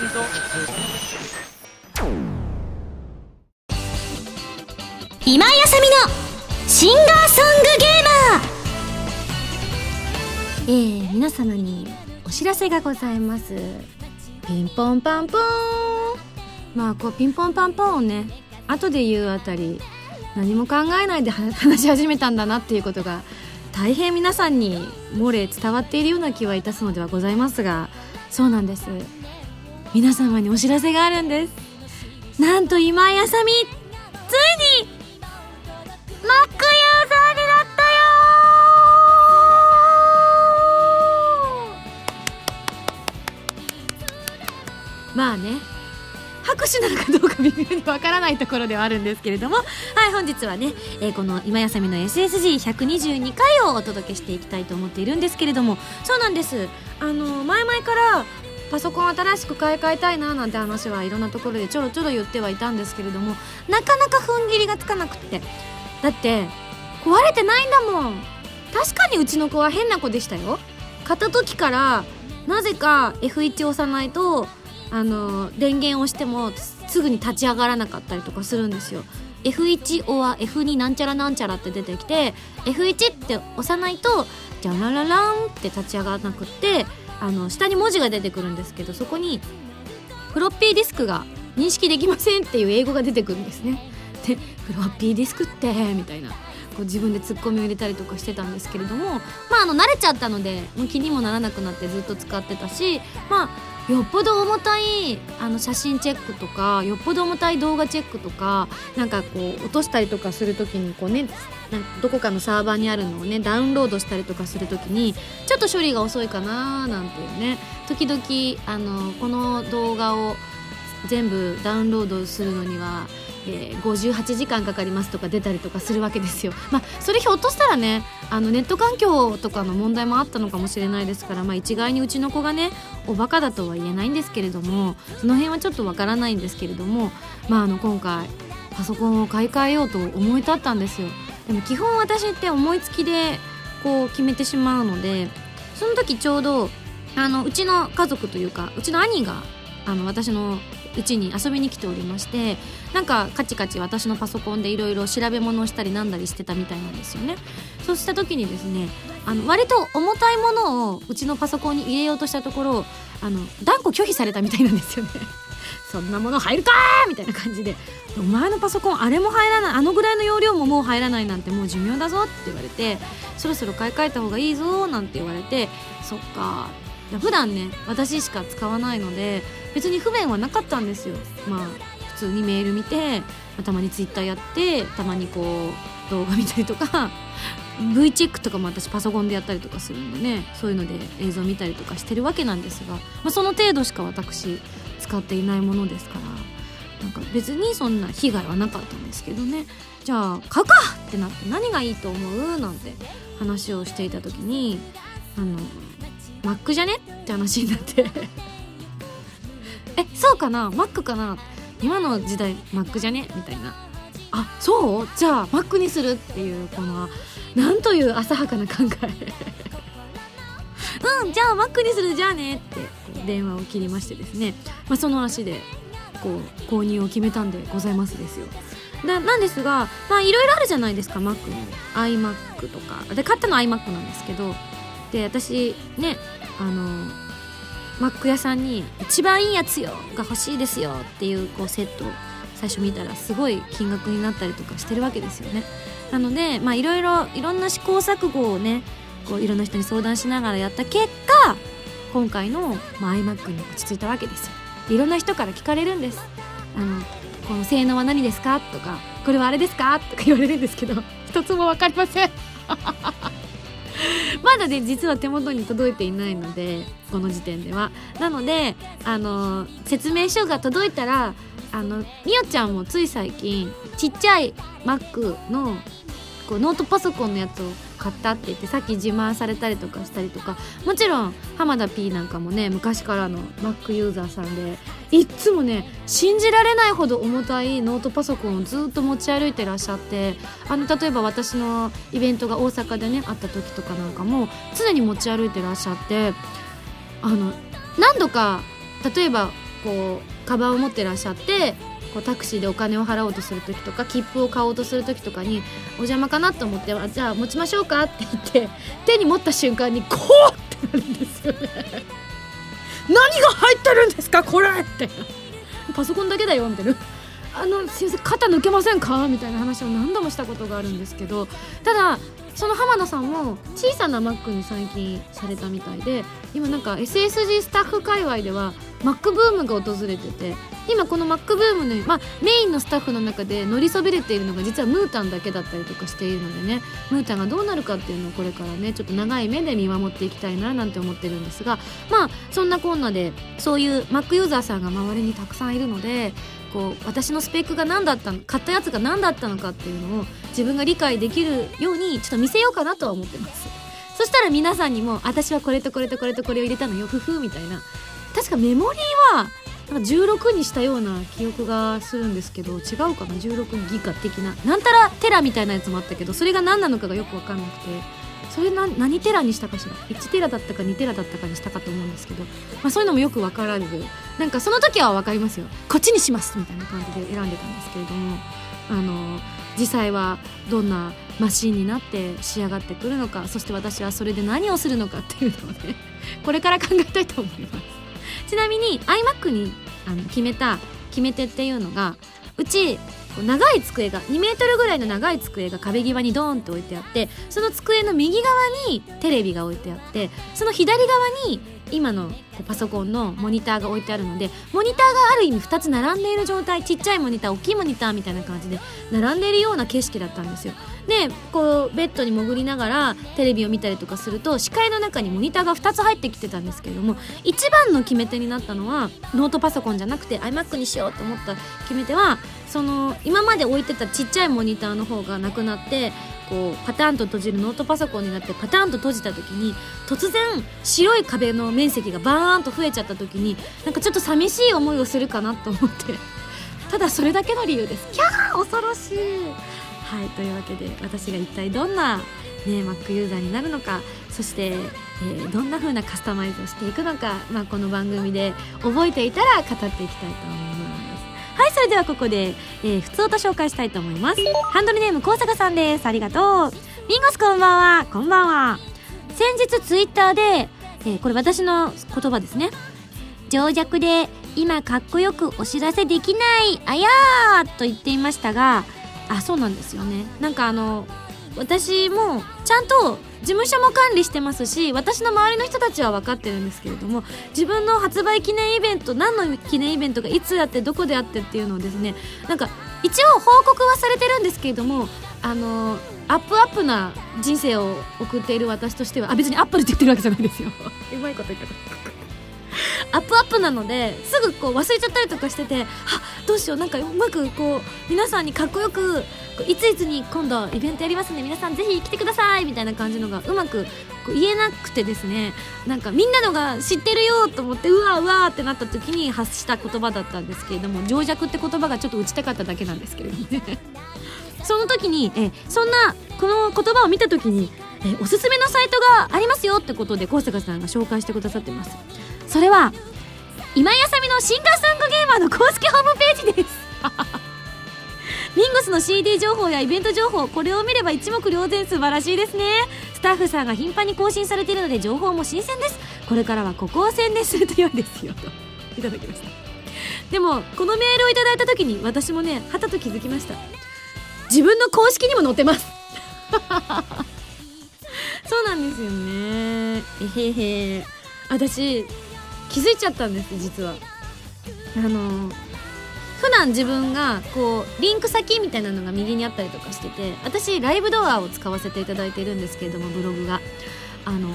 今井あさみのシンガーソングゲーマー。えー、皆様にお知らせがございます。ピンポンパンポーン。まあこうピンポンパンポーンをね後で言うあたり何も考えないで 話し始めたんだなっていうことが大変皆さんに漏れ伝わっているような気はいたすのではございますがそうなんです皆様にお知らせがあるんです。なんと今井あさみついにマックユーザーになったよまあね拍手なのかどうか微妙にわからないところではあるんですけれども。はい本日はね、えー、この今やさみの SSG122 回をお届けしていきたいと思っているんですけれども。そうなんです。あの前々からパソコン新しく買い替えたいななんて話はいろんなところでちょろちょろ言ってはいたんですけれどもなかなか踏ん切りがつかなくって。だって壊れてないんだもん。確かにうちの子は変な子でしたよ。買った時からなぜか F1 押さないとあの電源を押してもすぐに立ち上がらなかったりとかするんですよ。F1 おは F2 なんちゃらなんちゃらって出てきて F1 って押さないとじゃらららんって立ち上がらなくってあの下に文字が出てくるんですけどそこにフロッピーディスクが認識できませんっていう英語が出てくるんですね。でフロッピーディスクってみたいな。こう自分でツッコミを入れたりとかしてたんですけれどもまああの慣れちゃったのでもう気にもならなくなってずっと使ってたしまあよっぽど重たいあの写真チェックとかよっぽど重たい動画チェックとかなんかこう落としたりとかする時にこうねどこかのサーバーにあるのをねダウンロードしたりとかする時にちょっと処理が遅いかななんていうね。時々あのこの動画を全部ダウンロードするのにはえー、58時間かかりますとか出たりとかするわけですよ。まあ、それひょっとしたらねあのネット環境とかの問題もあったのかもしれないですから、まあ、一概にうちの子がねおバカだとは言えないんですけれどもその辺はちょっとわからないんですけれども、まあ、あの今回パソコンを買い替えようと思い立ったんですよ。でも基本私って思いつきでこう決めてしまうのでその時ちょうどあのうちの家族というかうちの兄があの私のうちに遊びに来ておりましてなんかカチカチ私のパソコンでいろいろ調べ物をしたりなんだりしてたみたいなんですよね。そうした時にですねあの割と重たいものをうちのパソコンに入れようとしたところあの断固拒否されたみたいなんですよね。そんなもの入るかみたいな感じで「お前のパソコンあれも入らないあのぐらいの容量ももう入らないなんてもう寿命だぞ」って言われて「そろそろ買い替えた方がいいぞ」なんて言われて「そっか普段ね私しか使わないので別に不便はなかったんですよ。まあ普通にメール見て、またまにツイッターやってたまにこう動画見たりとか V チェックとかも私パソコンでやったりとかするんでねそういうので映像見たりとかしてるわけなんですが、まあ、その程度しか私使っていないものですからなんか別にそんな被害はなかったんですけどね。じゃあ買うかってなって何がいいと思う？なんて話をしていた時にあのマックじゃね？って話になって。えそうかな？マックかな？今の時代マックじゃね？みたいな。あそう？じゃあマックにするっていうこのなんという浅はかな考え。うんじゃあマックにするじゃあねって電話を切りましてですね、まあ、その足でこう購入を決めたんでございますですよ。だなんですがまあいろいろあるじゃないですか Mac も iMac とか。で買ったの iMac なんですけど。で私ねあのマック屋さんに「一番いいやつよが欲しいですよ」っていうこうセットを最初見たらすごい金額になったりとかしてるわけですよね。なのでまあいろいろいろんな試行錯誤をねこういろんな人に相談しながらやった結果今回の、まあ、iMac に落ち着いたわけですよ。でいろんな人から聞かれるんです。あのこの性能は何ですか？とかこれはあれですか？とか言われるんですけど一つも分かりません。まだね実は手元に届いていないのでこの時点では。なのであの説明書が届いたらあのみおちゃんもつい最近ちっちゃい Mac のこうノートパソコンのやつを買ったって言ってさっき自慢されたりとかしたりとかもちろん浜田 P なんかもね昔からの Mac ユーザーさんでいっつもね信じられないほど重たいノートパソコンをずっと持ち歩いてらっしゃってあの例えば私のイベントが大阪でねあった時とかなんかも常に持ち歩いてらっしゃってあの何度か例えばこうカバンを持ってらっしゃってこうタクシーでお金を払おうとする時とか切符を買おうとする時とかにお邪魔かなと思って「じゃあ持ちましょうか」って言って手に持った瞬間にこうってなるんですよね。何が入ってるんですかこれって。パソコンだけだよみたいな。あのすいません肩抜けませんか？みたいな話を何度もしたことがあるんですけどただその浜田さんも小さなマックに最近されたみたいで今なんか SSG スタッフ界隈ではマックブームが訪れてて今このマックブームの、まあ、メインのスタッフの中で乗りそびれているのが実はムータンだけだったりとかしているのでねムータンがどうなるかっていうのをこれからねちょっと長い目で見守っていきたいななんて思ってるんですがまあそんなこんなでそういうマックユーザーさんが周りにたくさんいるのでこう私のスペックが何だったの買ったやつが何だったのかっていうのを自分が理解できるようにちょっと見せようかなとは思ってます。そしたら皆さんにも私はこれとこれとこれとこれを入れたのよふふみたいな確かメモリーはなんか16にしたような記憶がするんですけど違うかな16ギガ的な。なんたらテラみたいなやつもあったけどそれが何なのかがよく分かんなくて。それな何テラにしたかしら？1テラだったか2テラだったかにしたかと思うんですけど、まあ、そういうのもよく分からず。なんかその時は分かりますよ。こっちにしますみたいな感じで選んでたんですけれども。あの実際はどんなマシンになって仕上がってくるのかそして私はそれで何をするのかっていうのをねこれから考えたいと思います。ちなみに iMac にあの決めた決め手っていうのがうち長い机が2メートルぐらいの長い机が壁際にドーンって置いてあってその机の右側にテレビが置いてあってその左側に今のパソコンのモニターが置いてあるのでモニターがある意味2つ並んでいる状態ちっちゃいモニター大きいモニターみたいな感じで並んでいるような景色だったんですよ。でこうベッドに潜りながらテレビを見たりとかすると視界の中にモニターが2つ入ってきてたんですけれども一番の決め手になったのはノートパソコンじゃなくて iMac にしようと思った決め手はその今まで置いてたちっちゃいモニターの方がなくなってこうパターンと閉じるノートパソコンになってパターンと閉じた時に突然白い壁の面積がバーンと増えちゃった時になんかちょっと寂しい思いをするかなと思って。ただそれだけの理由です。キャー恐ろしい。はいというわけで私が一体どんな、ね、Mac ユーザーになるのかそして、えー、どんな風なカスタマイズをしていくのか、まあ、この番組で覚えていたら語っていきたいと思います。はいそれではここで、えー、普通音紹介したいと思います。ハンドルネーム高坂さんです。ありがとう。ミンゴスこんばんは。こんばんは。先日ツイッターで、えー、これ私の言葉ですね。情弱で今かっこよくお知らせできない。あやーと言っていましたがあそうなんですよね。なんかあの私もちゃんと事務所も管理してますし私の周りの人たちは分かってるんですけれども自分の発売記念イベント何の記念イベントがいつやってどこであってっていうのをですねなんか一応報告はされてるんですけれどもあのアップアップな人生を送っている私としてはあ別にアップルって言ってるわけじゃないですよ。うまいこと言った。アップアップなのですぐこう忘れちゃったりとかしててあどうしようなんかうまくこう皆さんにかっこよくいついつに今度イベントやりますんで皆さんぜひ来てくださいみたいな感じのがうまくこう言えなくてですねなんかみんなのが知ってるよと思ってうわうわってなった時に発した言葉だったんですけれども情弱って言葉がちょっと打ちたかっただけなんですけれどもね。その時にえそんなこの言葉を見た時にえおすすめのサイトがありますよってことで高坂さんが紹介してくださってます。それは今井あさみのシンガーソングゲーマーの公式ホームページです。ミンゴスの CD 情報やイベント情報これを見れば一目瞭然素晴らしいですね。スタッフさんが頻繁に更新されているので情報も新鮮です。これからはここを宣伝すると良いですよ。と いただきました。でもこのメールをいただいた時に私もねはたと気づきました。自分の公式にも載ってます。そうなんですよね。えへへ。私気づいちゃったんです実は。あの普段自分がこうリンク先みたいなのが右にあったりとかしてて私ライブドアを使わせていただいているんですけれどもブログが。あのう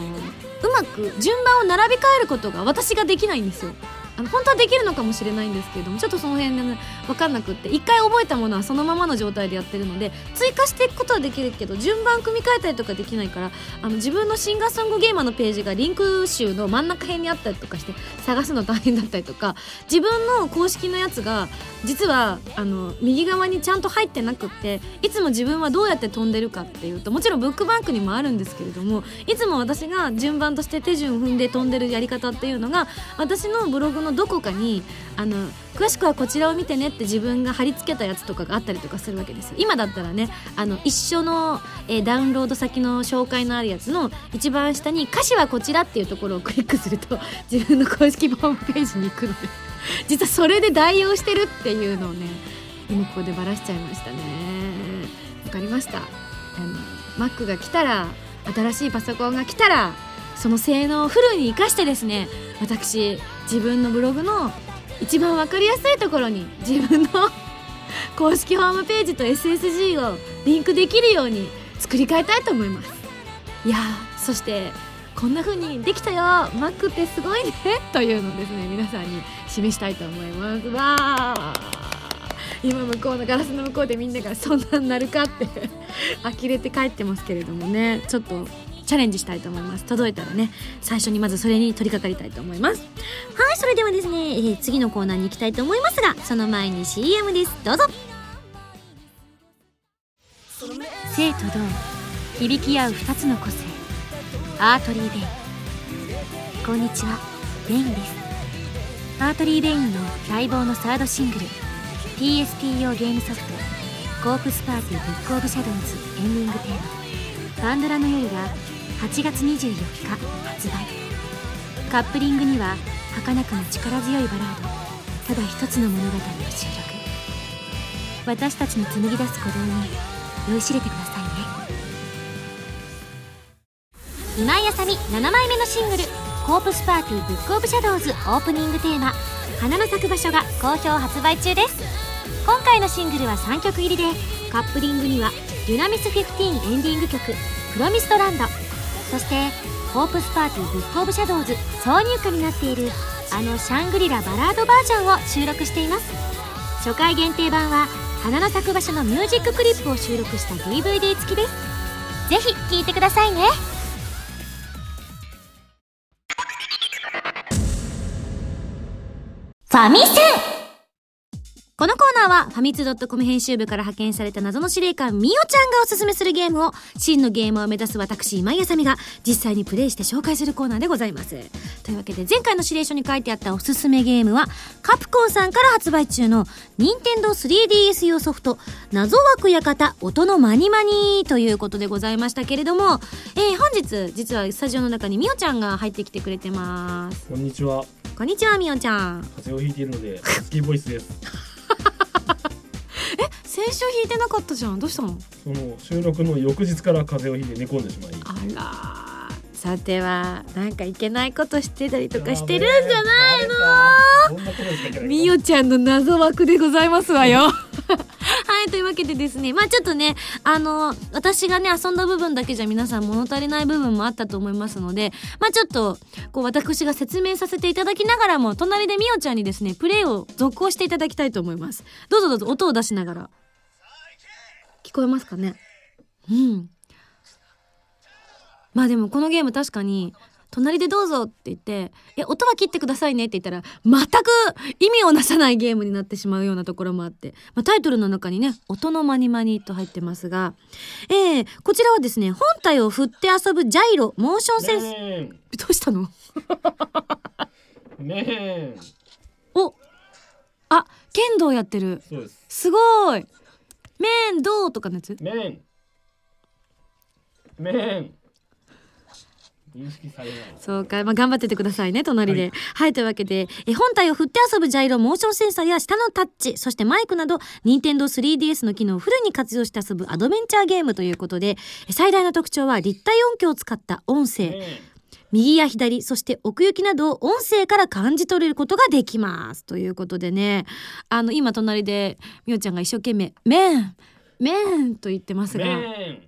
まく順番を並び替えることが私ができないんですよ。あの本当はできるのかもしれないんですけれどもちょっとその辺で、ね、分かんなくって一回覚えたものはそのままの状態でやってるので追加していくことはできるけど順番組み替えたりとかできないからあの自分のシンガーソングゲーマーのページがリンク集の真ん中辺にあったりとかして探すの大変だったりとか自分の公式のやつが実はあの右側にちゃんと入ってなくっていつも自分はどうやって飛んでるかっていうともちろんブックバンクにもあるんですけれどもいつも私が順番として手順踏んで飛んでるやり方っていうのが私のブログののどこかにあの詳しくはこちらを見てねって自分が貼り付けたやつとかがあったりとかするわけです今だったらねあの一緒の、えーダウンロード先の紹介のあるやつの一番下に歌詞はこちらっていうところをクリックすると 自分の公式ホームページに行くので実はそれで代用してるっていうのをね今ここでバラしちゃいましたね。わかりました。あの Mac が来たら新しいパソコンが来たらその性能をフルに活かしてですね私自分のブログの一番わかりやすいところに自分の公式ホームページと SSG をリンクできるように作り変えたいと思います。いやそしてこんな風にできたよ。Mac ってすごいね。というのをですね皆さんに示したいと思います。わー。今向こうのガラスの向こうでみんながそんなんなるかって呆れて帰ってますけれどもね。ちょっとチャレンジしたいと思います。届いたらね最初にまずそれに取り掛かりたいと思います。はいそれではですね、えー次のコーナーに行きたいと思いますがその前に CM です。どうぞ。静と動響き合う2つの個性。アーテリー・ヴェイン。こんにちはヴェインです。アーテリー・ヴェインの待望のサードシングル PSP 用ゲームソフト「コープスパーティーブック・オブ・シャドウズ」エンディングテーマ「パンドラの夜」が8月24日発売。カップリングには儚くも力強いバラードただ一つの物語を収録。私たちの紡ぎ出す鼓動に酔いしれてくださいね。今井麻美7枚目のシングル「コープスパーティーブックオブシャドウズ」オープニングテーマ「花の咲く場所」が好評発売中です。今回のシングルは3曲入りでカップリングには「デュナミス15」エンディング曲「プロミストランド」そして「コープスパーティーブックオブシャドウズ」挿入歌になっているあのシャングリラバラードバージョンを収録しています。初回限定版は花の咲く場所のミュージッククリップを収録した DVD 付きです。ぜひ聴いてくださいね。ファミセンこのコーナーはファミツドットコム編集部から派遣された謎の司令官みおちゃんがおすすめするゲームを真のゲームを目指す私今井あさみが実際にプレイして紹介するコーナーでございますというわけで前回の指令書に書いてあったおすすめゲームはカプコンさんから発売中の任天堂 3DS 用ソフト謎枠館音のマニマニということでございましたけれども、えー本日実はスタジオの中にみおちゃんが入ってきてくれてますこんにちは。こんにちはみおちゃん風邪をひいているので、ハスキーボイスです。先週弾いてなかったじゃん。どうしたの？その収録の翌日から風邪をひいて寝込んでしまい。あらさてはなんかいけないことしてたりとかしてるんじゃないの？みおちゃんの謎枠でございますわよ。はい、というわけでですね、まあちょっとね、あの、私がね、遊んだ部分だけじゃ皆さん物足りない部分もあったと思いますので、まあちょっと、こう私が説明させていただきながらも、隣でみおちゃんにですね、プレイを続行していただきたいと思います。どうぞどうぞ、音を出しながら。聞こえますかね？うん。まあでもこのゲーム確かに、隣でどうぞって言って、え、音は切ってくださいねって言ったら、全く意味をなさないゲームになってしまうようなところもあって、まあ、タイトルの中にね、音のマニマニと入ってますが、えー、こちらはですね、本体を振って遊ぶジャイロ、モーションセンス、ねどうしたの？え、ねえ、おあ、剣道やってる。す。すごい面道とかのやつ？麺。麺。認識されない。そうか、まあ、頑張っててくださいね、隣で。ははいい、というわけで、え本体を振って遊ぶジャイロ、モーションセンサーや下のタッチ、そしてマイクなど、任天堂 3DS の機能をフルに活用して遊ぶアドベンチャーゲームということで、え最大の特徴は立体音響を使った音声。ね右や左、そして奥行きなどを音声から感じ取れることができます。ということでね、あの、今隣で、みおちゃんが一生懸命、麺麺と言ってますえ、が、なん麺。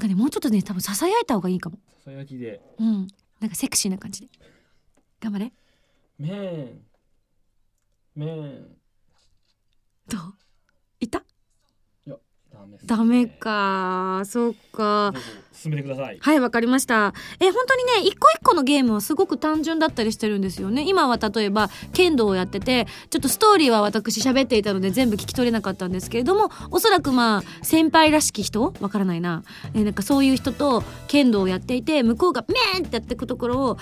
かね、もうちょっとね、多分囁いた方がいいかも。ささやきで。うん。なんかセクシーな感じで。頑張れ。麺。麺。どう？いた？いや、ダメです、ダメ。か。そっか。進めてくださいはい、わかりました。え、本当にね、一個一個のゲームはすごく単純だったりしてるんですよね。今は例えば、剣道をやってて、ちょっとストーリーは私喋っていたので全部聞き取れなかったんですけれども、おそらくまあ、先輩らしき人？わからないな。え、なんかそういう人と剣道をやっていて、向こうがメンってやっていくところを、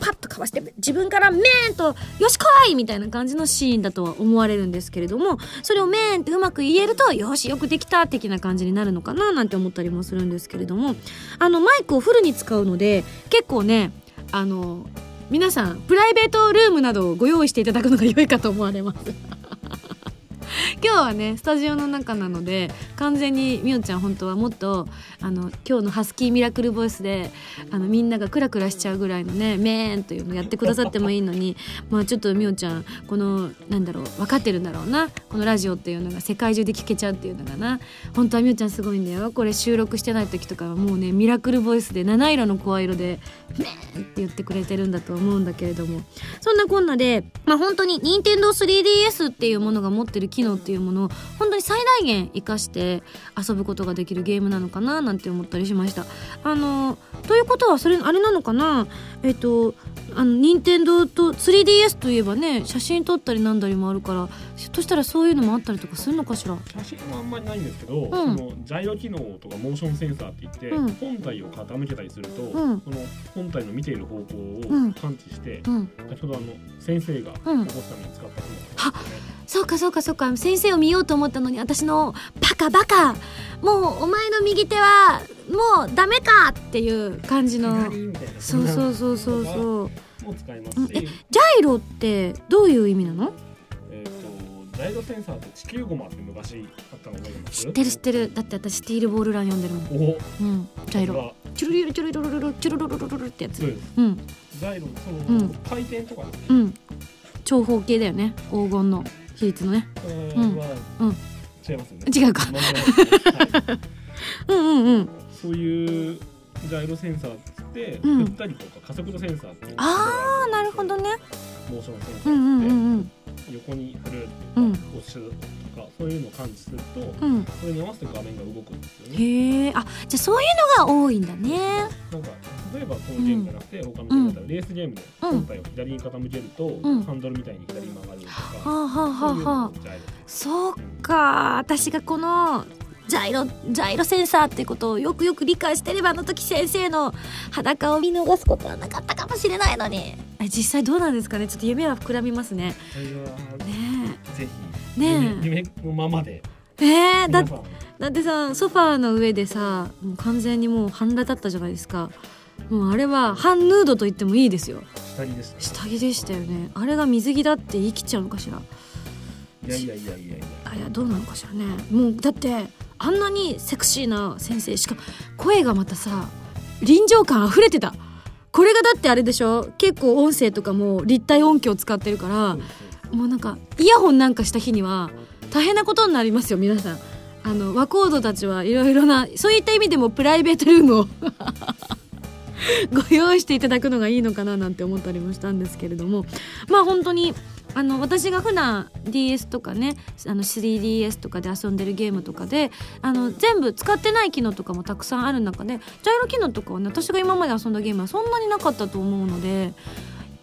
パッとかわして、自分からメンと、よし来いみたいな感じのシーンだとは思われるんですけれども、それをメンってうまく言えると、よし、よくできた的な感じになるのかななんて思ったりもするんですけれども、あのマイクをフルに使うので結構ねあの皆さんプライベートルームなどをご用意していただくのが良いかと思われます。今日はねスタジオの中なので完全にみおちゃん本当はもっとあの今日のハスキーミラクルボイスであのみんながクラクラしちゃうぐらいのねメーンというのやってくださってもいいのに まあちょっとみおちゃんこのなんだろう分かってるんだろうなこのラジオっていうのが世界中で聞けちゃうっていうのがな本当はみおちゃんすごいんだよ。これ収録してない時とかはもうねミラクルボイスで七色の声色でメーンって言ってくれてるんだと思うんだけれども。そんなこんなでまあ本当に任天堂 3DS っていうものが持ってる機能っていうものを本当に最大限活かして遊ぶことができるゲームなのかななんて思ったりしました。あのということはそれあれなのかな？えっとあの任天堂と 3DS といえばね写真撮ったりなんだりもあるからひょっとしたらそういうのもあったりとかするのかしら？写真はあんまりないんですけど、ん。そのジャイロ機能とかモーションセンサーって言って、うん。本体を傾けたりすると、うん。この本体の見ている方向うん。を感知して、うん。先ほどあの先生が起こすために使ったものね、そうかそうかそうか。先生を見ようと思ったのに私のバカバカ。もうお前の右手はもうダメかっていう感じの。そうそうそうそうそう。えジャイロってどういう意味なの？えっ、とジャイロセンサーって地球ゴマって昔あったの覚えてます？知ってる知ってる。だって私スティールボールラン読んでるもん。おうんジャイロ。チュルリルチュルリルルルルチュルルルルルルってやつそうんジャイロその、うん回転とかねうん長方形だよね黄金の比率のねうんは、うん違いますよね違うかうんうんうんそういうジャイロセンサーっつって、うん。振ったりとか加速度センサーっていうああなるほどね。モーションセンサうんうんうーって、んうん。横に振るうん。押すとかそういうのを感知すると、うん。それに合わせて画面が動くんですよね。へえあじゃあそういうのが多いんだね。なんか例えばこのゲームじゃなくて、他のゲームだったらレースゲームでうん。本体を左に傾けると、ん。ハンドルみたいに左に曲がるとか、はあはあはあそういうのはあそうか私がこのジャイロジャイロセンサーってことをよくよく理解してればあの時先生の裸を見逃すことはなかったかもしれないのに。え実際どうなんですかね？ちょっと夢は膨らみますね。ねぜひ、ねえ。夢夢のままで。ええー、だだってさソファーの上でさもう完全にもう半裸だったじゃないですか。もうあれは半ヌードと言ってもいいですよ。下着でしたね下着でしたよね。あれが水着だって言い切っちゃうのかしら。いやいやいやいやいや。あいやどうなのかしらね。もうだってあんなにセクシーな先生しかも声がまたさ臨場感溢れてた。これがだってあれでしょ？結構音声とかも立体音響を使ってるからもうなんかイヤホンなんかした日には大変なことになりますよ皆さん。あの和コードたちはいろいろなそういった意味でもプライベートルームを ご用意していただくのがいいのかななんて思ったりもしたんですけれども。まあ本当にあの私が普段 DS とかねあの 3DS とかで遊んでるゲームとかであの全部使ってない機能とかもたくさんある中でジャイロ機能とかはね私が今まで遊んだゲームはそんなになかったと思うので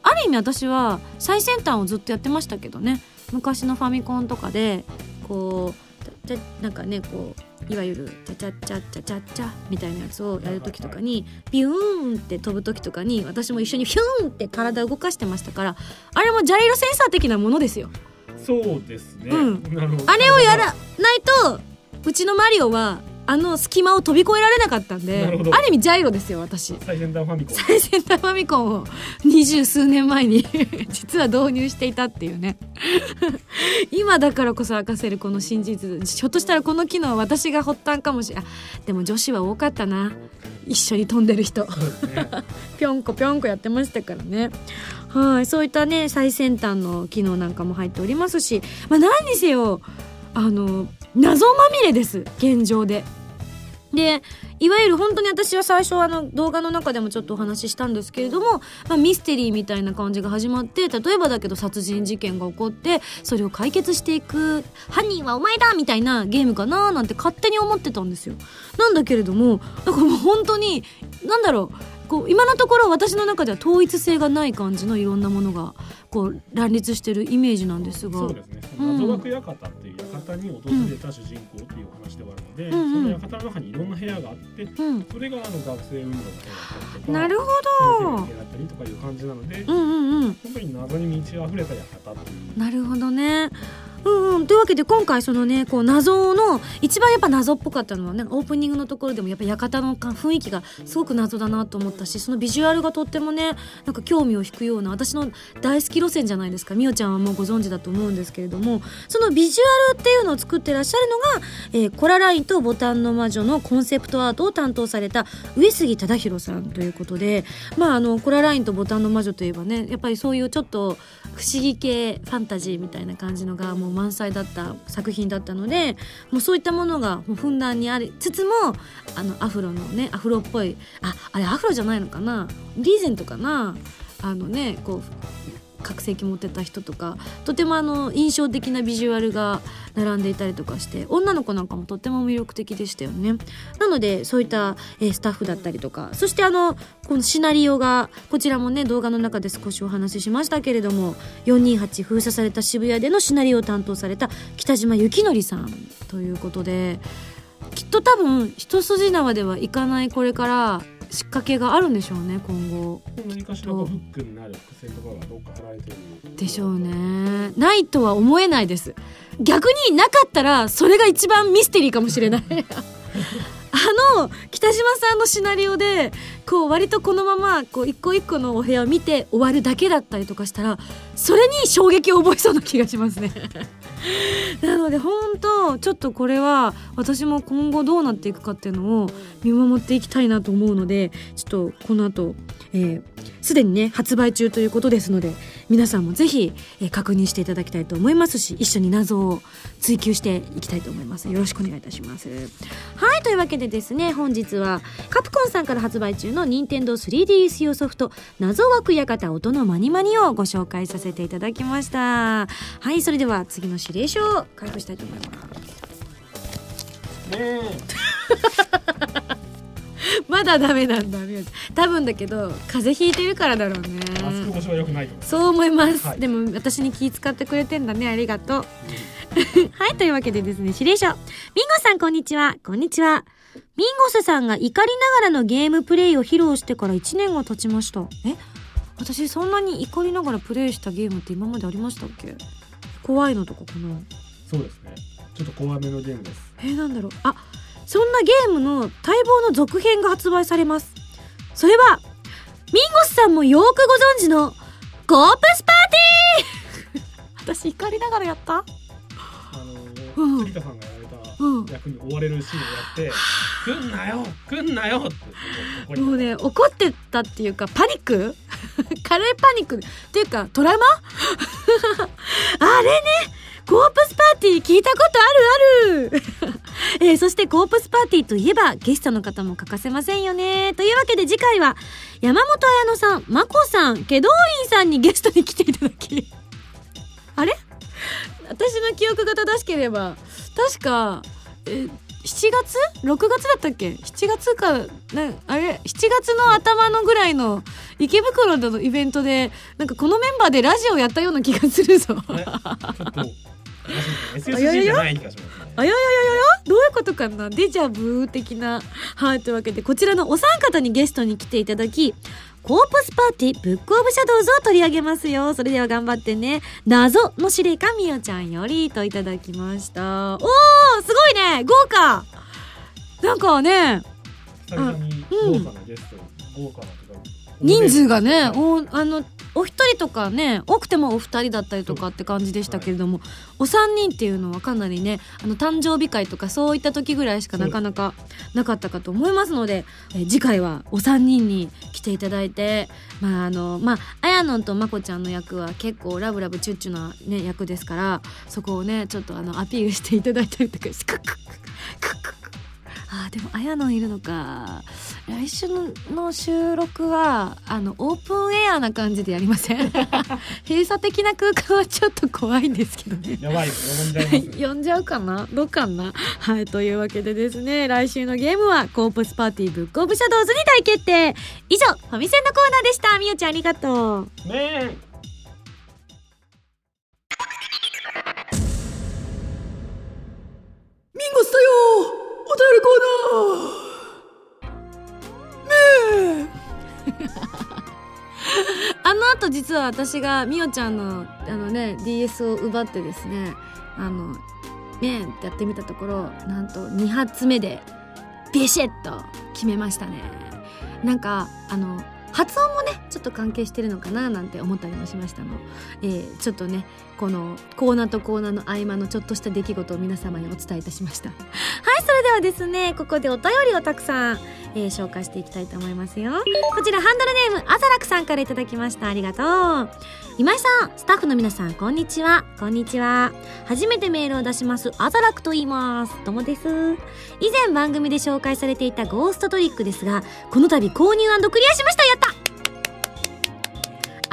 ある意味私は最先端をずっとやってましたけどね。昔のファミコンとかでこうなんかねこういわゆるチャチャチャチャチャチャみたいなやつをやる時とかにビューンって飛ぶ時とかに私も一緒にヒューンって体を動かしてましたからあれもジャイロセンサー的なものですよ。そうですね、うん。あれをやらないとうちのマリオはあの隙間を飛び越えられなかったんである意味ジャイロですよ私。最先端ファミコン。最先端ファミコンを二十数年前に 実は導入していたっていうね。今だからこそ明かせるこの真実ひょっとしたらこの機能は私が発端かもしれないでも女子は多かったな。一緒に飛んでる人。ぴょんこぴょんこやってましたからね。はいそういったね最先端の機能なんかも入っておりますし、まあ、何にせよあの謎まみれです現状で。でいわゆる本当に私は最初あの動画の中でもちょっとお話ししたんですけれども、まあ、ミステリーみたいな感じが始まって例えばだけど殺人事件が起こってそれを解決していく犯人はお前だみたいなゲームかななんて勝手に思ってたんですよ。なんだけれどもなんかもう本当になんだろうこう今のところ私の中では統一性がない感じのいろんなものがこう乱立してるイメージなんですがそうですね。うん謎学館っていう館に訪れた主人公っていうお話ではあるので、うんうんその館の中にいろんな部屋があって、うんそれがあの学生運動の部屋だったりとか、なるほ先生のど部屋だったりとかいう感じなので、うんうんうん本当に謎に満ち溢れた館という。なるほどね。うんうん、というわけで今回そのねこう謎の一番やっぱ謎っぽかったのはねオープニングのところでもやっぱ館の雰囲気がすごく謎だなと思ったしそのビジュアルがとってもねなんか興味を引くような私の大好き路線じゃないですか。みおちゃんはもうご存知だと思うんですけれどもそのビジュアルっていうのを作ってらっしゃるのが、えーコララインとボタンの魔女のコンセプトアートを担当された上杉忠弘さんということでまああのコララインとボタンの魔女といえばねやっぱりそういうちょっと不思議系ファンタジーみたいな感じのがもう満載だった作品だったのでもうそういったものがもうふんだんにありつつもあのアフロのねアフロっぽいああれアフロじゃないのかな？リーゼントかな？あのねこう覚醒器持ってた人とかとてもあの印象的なビジュアルが並んでいたりとかして女の子なんかもとっても魅力的でしたよね。なのでそういった、えースタッフだったりとかそしてあのこのシナリオがこちらもね動画の中で少しお話ししましたけれども428封鎖された渋谷でのシナリオを担当された北島幸則さんということできっと多分一筋縄ではいかないこれから仕掛けがあるんでしょうね今後。何かしらフックになる伏線とかがどっか貼られてるでしょうね。ないとは思えないです。逆になかったらそれが一番ミステリーかもしれないあの北島さんのシナリオでこう割とこのままこう一個一個のお部屋を見て終わるだけだったりとかしたらそれに衝撃を覚えそうな気がしますね。なので本当ちょっとこれは私も今後どうなっていくかっていうのを見守っていきたいなと思うのでちょっとこの後えーすでにね発売中ということですので皆さんもぜひ、えー確認していただきたいと思いますし一緒に謎を追求していきたいと思います。よろしくお願いいたします。はいというわけでですね本日はカプコンさんから発売中の任天堂 3DS 用ソフト謎枠館音のマニマニをご紹介させていただきました。はいそれでは次の指令書を開封したいと思います。ね まだダメなんだ多分だけど風邪ひいてるからだろうね。えマスク越しは良くないと思います。そう思います、はい。でも私に気遣ってくれてんだねありがとう。はいというわけでですね指令書。ミンゴさんこんにちは。こんにちは。ミンゴスさんが怒りながらのゲームプレイを披露してから1年が経ちました。え？私そんなに怒りながらプレイしたゲームって今までありましたっけ？怖いのとかかな？そうですね。ちょっと怖めのゲームです。えー、なんだろう。あそんなゲームの待望の続編が発売されます。それはミンゴスさんもよくご存知のゴープスパーティー! 私怒りながらやった?あのうん。栗田さんがやられうん。た役に追われるシーンをやって「来んなよ!来んなよ!」ってもうね怒ってたっていうかパニック? カレーパニック。っていうかトラウマ? あれね!コープスパーティー聞いたことあるあるえーそしてコープスパーティーといえばゲストの方も欠かせませんよねというわけで次回は山本彩乃さんまこさん祁答院さんにゲストに来ていただき あれ？私の記憶が正しければ確かえ7月 ?6 月だったっけ ?7 月かなあれ？7月の頭のぐらいの池袋でのイベントでなんかこのメンバーでラジオやったような気がするぞ。ねちょっと SSG じゃない気がしますねあやややややどういうことかな？デジャブ的な。はい、というわけでこちらのお三方にゲストに来ていただき、コープスパーティーブックオブシャドウズを取り上げますよ。それでは頑張ってね。謎の司令官みおちゃんよりといただきました。おーすごいね豪華なんかね、久々に豪華なゲスト豪華なとか人数がね、はいおあのお一人とかね多くてもお二人だったりとかって感じでしたけれども、お三人っていうのはかなりねあの誕生日会とかそういった時ぐらいしかなかなかなかったかと思いますので、えー次回はお三人に来ていただいてまああのまああやのんとまこちゃんの役は結構ラブラブチュッチュな、ね、役ですからそこをねちょっとあのアピールしていただいたりとかしてクックックックックックッあーでもあやのんいるのか。来週の収録はあのオープンエアな感じでやりません？閉鎖的な空間はちょっと怖いんですけどね。やばい呼んじゃいます 呼んじゃうかな？どうかな？はいというわけでですね来週のゲームはコープスパーティーブックオブシャドウズに大決定。以上ファミセンのコーナーでした。みおちゃんありがとう。ねミンゴスだよお便りコーナーめあの後実は私がみおちゃんのあのね DS を奪ってですねあのねえってやってみたところなんと2発目でビシッと決めましたね。なんかあの発音もねちょっと関係してるのかななんて思ったりもしましたの、えーちょっとねこのコーナーとコーナーの合間のちょっとした出来事を皆様にお伝えいたしました。はいそれではですねここでお便りをたくさん、えー紹介していきたいと思いますよ。こちらハンドルネームアザラクさんからいただきました。ありがとう。今井さんスタッフの皆さんこんにちは。こんにちは。初めてメールを出します。アザラクと言います。どうもです。以前番組で紹介されていたゴーストトリックですがこの度購入クリアしました。やった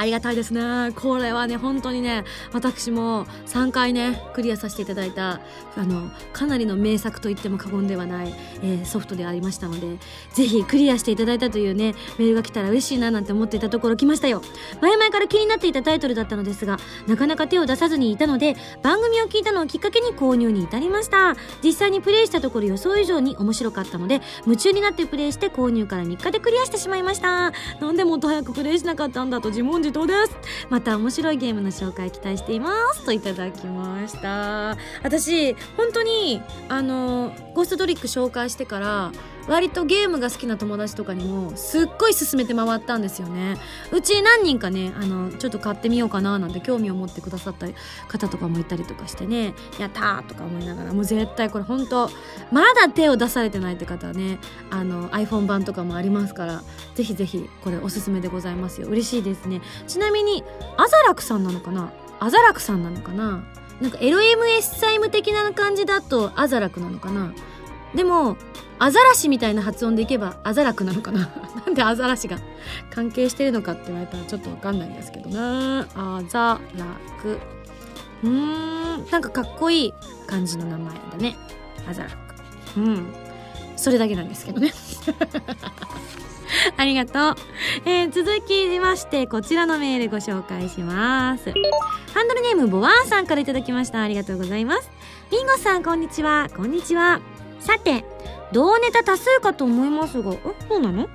ありがたいですね。これはね本当にね私も3回ねクリアさせていただいたあのかなりの名作と言っても過言ではない、えーソフトでありましたのでぜひクリアしていただいたというねメールが来たら嬉しいななんて思っていたところ来ましたよ。前々から気になっていたタイトルだったのですがなかなか手を出さずにいたので番組を聞いたのをきっかけに購入に至りました。実際にプレイしたところ予想以上に面白かったので夢中になってプレイして購入から3日でクリアしてしまいました。なんでもっと早くプレイしなかったんだと自問自答です。また面白いゲームの紹介期待しています。といただきました。私本当にあのゴーストトリック紹介してから割とゲームが好きな友達とかにもすっごい勧めて回ったんですよね。うち何人かねあのちょっと買ってみようかななんて興味を持ってくださった方とかもいたりとかしてね。やったーとか思いながらもう絶対これ本当まだ手を出されてないって方はねあの iPhone 版とかもありますからぜひぜひこれおすすめでございますよ。嬉しいですね。ちなみにアザラクさんなのかな？アザラクさんなのかな？なんか LMS サイム的な感じだとアザラクなのかな？でもアザラシみたいな発音でいけばアザラクなのかな？なんでアザラシが関係してるのかって言われたらちょっとわかんないんですけどな。アザラク。うーん。なんかかっこいい感じの名前だね。アザラク。うん。それだけなんですけどね。ありがとう、えー続きましてこちらのメールご紹介します。ハンドルネームボワーンさんからいただきました。ありがとうございます。ミンゴさんこんにちは。こんにちは。さて同ネタ多数かと思いますがえそうなの？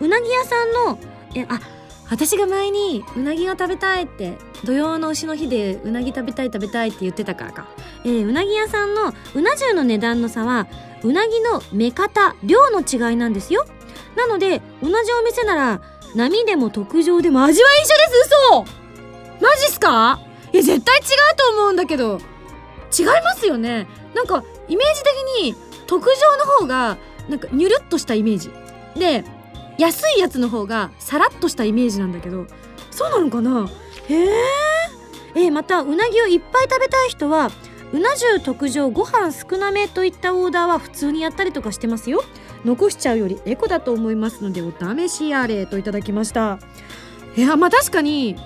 うなぎ屋さんのえあ私が前にうなぎが食べたいって土曜の牛の日でうなぎ食べたい食べたいって言ってたからか、えーうなぎ屋さんのうな重の値段の差はうなぎの目方量の違いなんですよ。なので同じお店なら波でも特上でも味は一緒です。嘘！マジっすか？いや絶対違うと思うんだけど。違いますよね。なんかイメージ的に特上の方がなんかニュルっとしたイメージ。で安いやつの方がサラッとしたイメージなんだけど。そうなのかな？へええーまたうなぎをいっぱい食べたい人はうな重特上ご飯少なめといったオーダーは普通にやったりとかしてますよ。残しちゃうよりエコだと思いますのでお試しあれといただきました。いやまあ確かに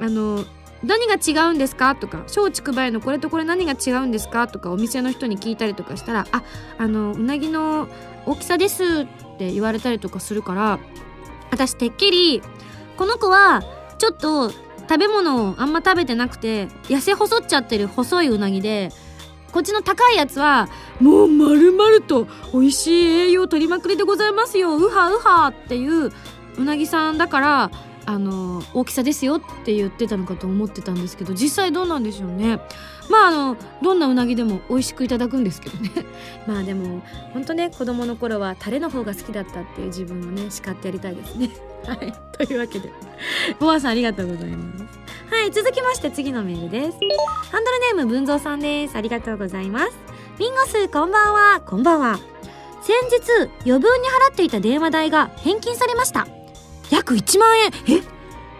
あの何が違うんですか？とか松竹梅のこれとこれ何が違うんですか？とかお店の人に聞いたりとかしたらああのうなぎの大きさですって言われたりとかするから私てっきりこの子はちょっと食べ物をあんま食べてなくて痩せ細っちゃってる細いうなぎでこっちの高いやつはもう丸々と美味しい栄養取りまくりでございますよ。ウハウハっていううなぎさんだからあの大きさですよって言ってたのかと思ってたんですけど実際どうなんでしょうね。まああのどんなうなぎでも美味しくいただくんですけどね。まあでも本当ね子供の頃はタレの方が好きだったっていう自分をね叱ってやりたいですね。はい。というわけで。ボアさんありがとうございます。はい続きまして次のメールです。ハンドルネーム文蔵さんです。ありがとうございます。ミンゴスこんばんは。こんばんは。先日余分に払っていた電話代が返金されました約1万円。え？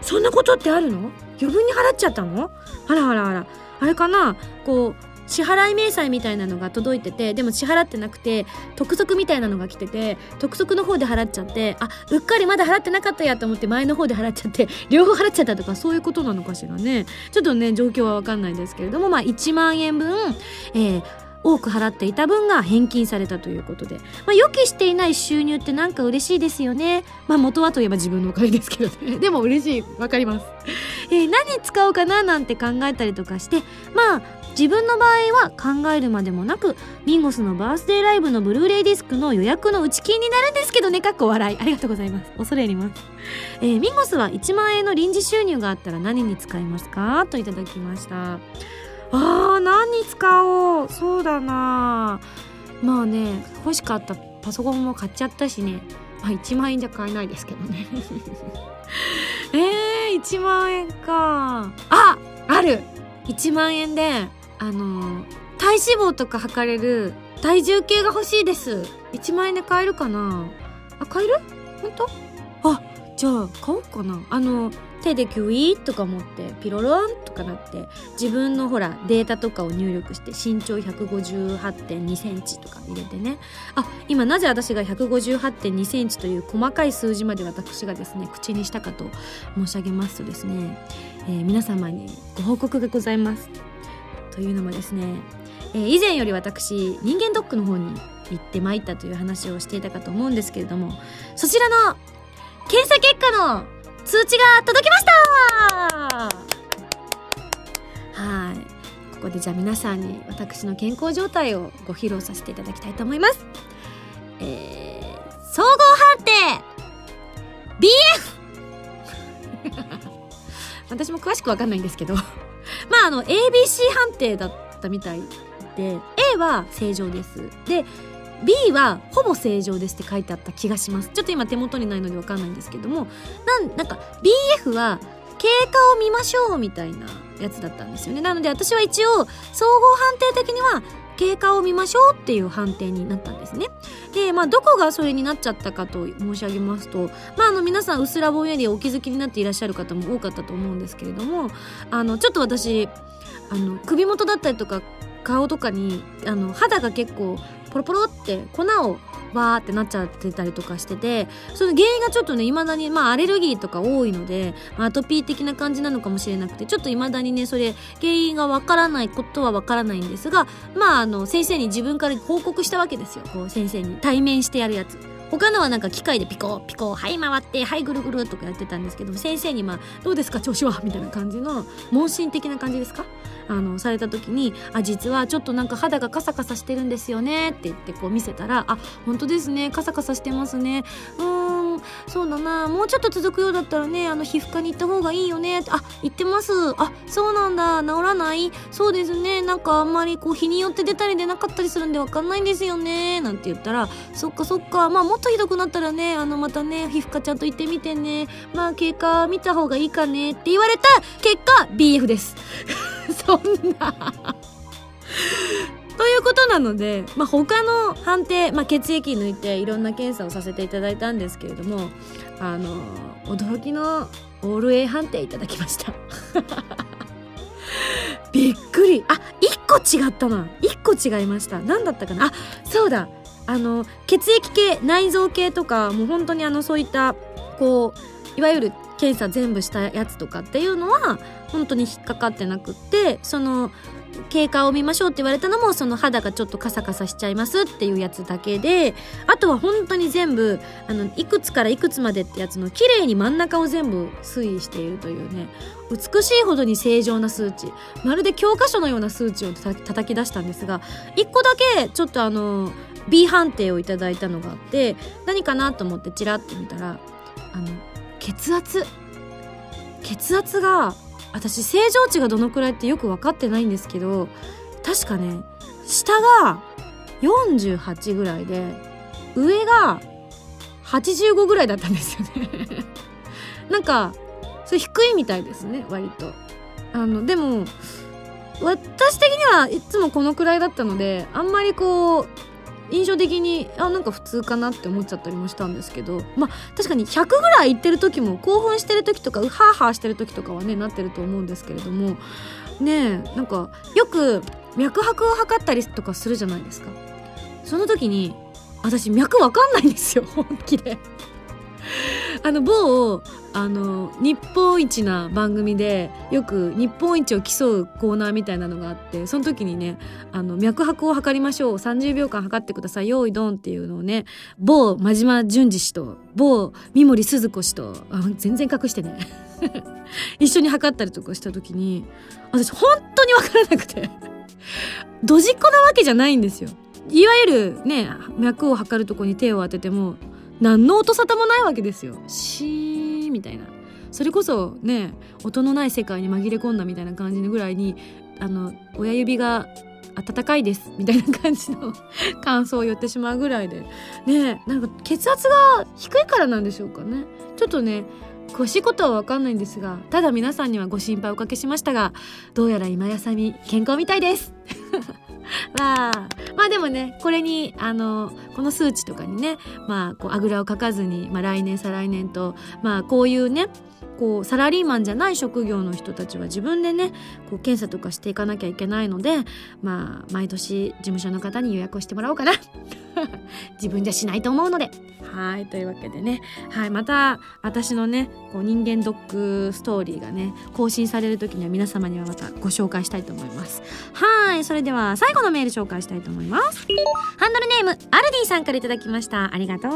そんなことってあるの？余分に払っちゃったの？あらあらあら。あれかな？こう支払い明細みたいなのが届いててでも支払ってなくて督促みたいなのが来てて督促の方で払っちゃってあうっかりまだ払ってなかったやと思って前の方で払っちゃって 両方払っちゃったとかそういうことなのかしらね。ちょっとね状況は分かんないですけれどもまあ1万円分、えー多く払っていた分が返金されたということで、まあ、予期していない収入ってなんか嬉しいですよね。まあ元はといえば自分のお金ですけどね。でも嬉しい。わかります。えー何使おうかななんて考えたりとかして、まあ自分の場合は考えるまでもなく、ミンゴスのバースデーライブのブルーレイディスクの予約の打ち金になるんですけどね、かっこ笑い。ありがとうございます。恐れ入ります。えーミンゴスは1万円の臨時収入があったら何に使いますか？といただきました。あー何に使おう。そうだな。まあね欲しかったパソコンも買っちゃったしね。まあ1万円じゃ買えないですけどね。えー、1万円か。あある。1万円であの体脂肪とか測れる体重計が欲しいです。1万円で買えるかな。あ買える？本当？あじゃあ買おうかな。あの手でキュイーとか持ってピロロンとかなって自分のほらデータとかを入力して身長158.2センチとか入れてね。あ今なぜ私が158.2センチという細かい数字まで私がですね口にしたかと申し上げますとですね、えー皆様にご報告がございます。というのもですね、えー以前より私人間ドックの方に行ってまいったという話をしていたかと思うんですけれどもそちらの検査結果の通知が届きました。はい。ここでじゃあ皆さんに私の健康状態をご披露させていただきたいと思います。えー、総合判定。BF 私も詳しくわかんないんですけど。まああの ABC 判定だったみたいで A は正常です。で B はほぼ正常ですって書いてあった気がします。ちょっと今手元にないのでわかんないんですけども。なんなんか BF は経過を見ましょうみたいなやつだったんですよね。なので私は一応総合判定的には経過を見ましょうっていう判定になったんですね。でまあどこがそれになっちゃったかと申し上げますとまああの皆さんうっすらぼんやりお気づきになっていらっしゃる方も多かったと思うんですけれどもあのちょっと私あの首元だったりとか顔とかにあの肌が結構ポロポロって粉をバーってなっちゃってたりとかしててその原因がちょっとね未だにまあアレルギーとか多いので、まあ、アトピー的な感じなのかもしれなくてちょっと未だにねそれ原因がわからないことはわからないんですがまああの先生に自分から報告したわけですよ。こう先生に対面してやるやつ。他のはなんか機械でピコピコはい回ってはいぐるぐるとかやってたんですけど先生にまあどうですか調子は？みたいな感じの問診的な感じですか？あのされた時に「あ実はちょっとなんか肌がカサカサしてるんですよね」って言ってこう見せたら「あ本当ですねカサカサしてますね。うんそうだな。もうちょっと続くようだったらねあの皮膚科に行った方がいいよね」あ言ってます。あそうなんだ。治らない？そうですね。なんかあんまりこう日によって出たり出なかったりするんでわかんないんですよね。なんて言ったら「そっかそっか。まあもっとひどくなったらねあのまたね皮膚科ちゃんと行ってみてね。まあ経過見た方がいいかね」って言われた結果 BF です。そんな。ということなので、まあ、他の判定、まあ、血液抜いていろんな検査をさせていただいたんですけれどもあの驚きのオール A 判定いただきました。びっくり。あ一1個違ったな。1個違いました。何だったかな。あそうだ。あの血液系内臓系とかもう本当にあのそういったこういわゆる検査全部したやつとかっていうのは本当に引っかかってなくってその経過を見ましょうって言われたのもその肌がちょっとカサカサしちゃいますっていうやつだけであとは本当に全部あのいくつからいくつまでってやつの綺麗に真ん中を全部推移しているというね。美しいほどに正常な数値。まるで教科書のような数値をた叩き出したんですが1個だけちょっとあの B 判定をいただいたのがあって何かなと思ってチラッと見たらあの血圧。血圧が私正常値がどのくらいってよく分かってないんですけど確かね下が48ぐらいで上が85ぐらいだったんですよね。なんかそれ低いみたいですね割と。あのでも私的にはいつもこのくらいだったのであんまりこう印象的にあなんか普通かなって思っちゃったりもしたんですけどまあ確かに100ぐらいいってる時も興奮してる時とかうはーはーしてる時とかはねなってると思うんですけれどもねえなんかよく脈拍を測ったりとかするじゃないですか。その時に私脈わかんないんですよ本気で。あの某あの日本一な番組でよく日本一を競うコーナーみたいなのがあってその時にねあの脈拍を測りましょう。30秒間測ってください。用意ドンっていうのをね某真島淳二氏と某三森すず子氏と全然隠してね。一緒に測ったりとかした時に私本当に分からなくて。ドジっ子なわけじゃないんですよ。いわゆるね脈を測るとこに手を当てても何の音沙汰もないわけですよシーみたいなそれこそね音のない世界に紛れ込んだみたいな感じのぐらいにあの親指が温かいですみたいな感じの感想を言ってしまうぐらいでねなんか血圧が低いからなんでしょうかねちょっとね詳しいことは分かんないんですがただ皆さんにはご心配おかけしましたがどうやら今やさみ健康みたいです。まあまあでもねこれにあのこの数値とかにねまあこうあぐらをかかずに、まあ、来年再来年とまあこういうねこうサラリーマンじゃない職業の人たちは自分でねこう検査とかしていかなきゃいけないのでまあ毎年事務所の方に予約をしてもらおうかな。自分じゃしないと思うので。はいというわけでね。はいまた私のねこう人間ドックストーリーがね更新される時には皆様にはまたご紹介したいと思います。はいそれでは最後のメール紹介したいと思います。ハンドルネームアルディさんからいただきました。ありがとう。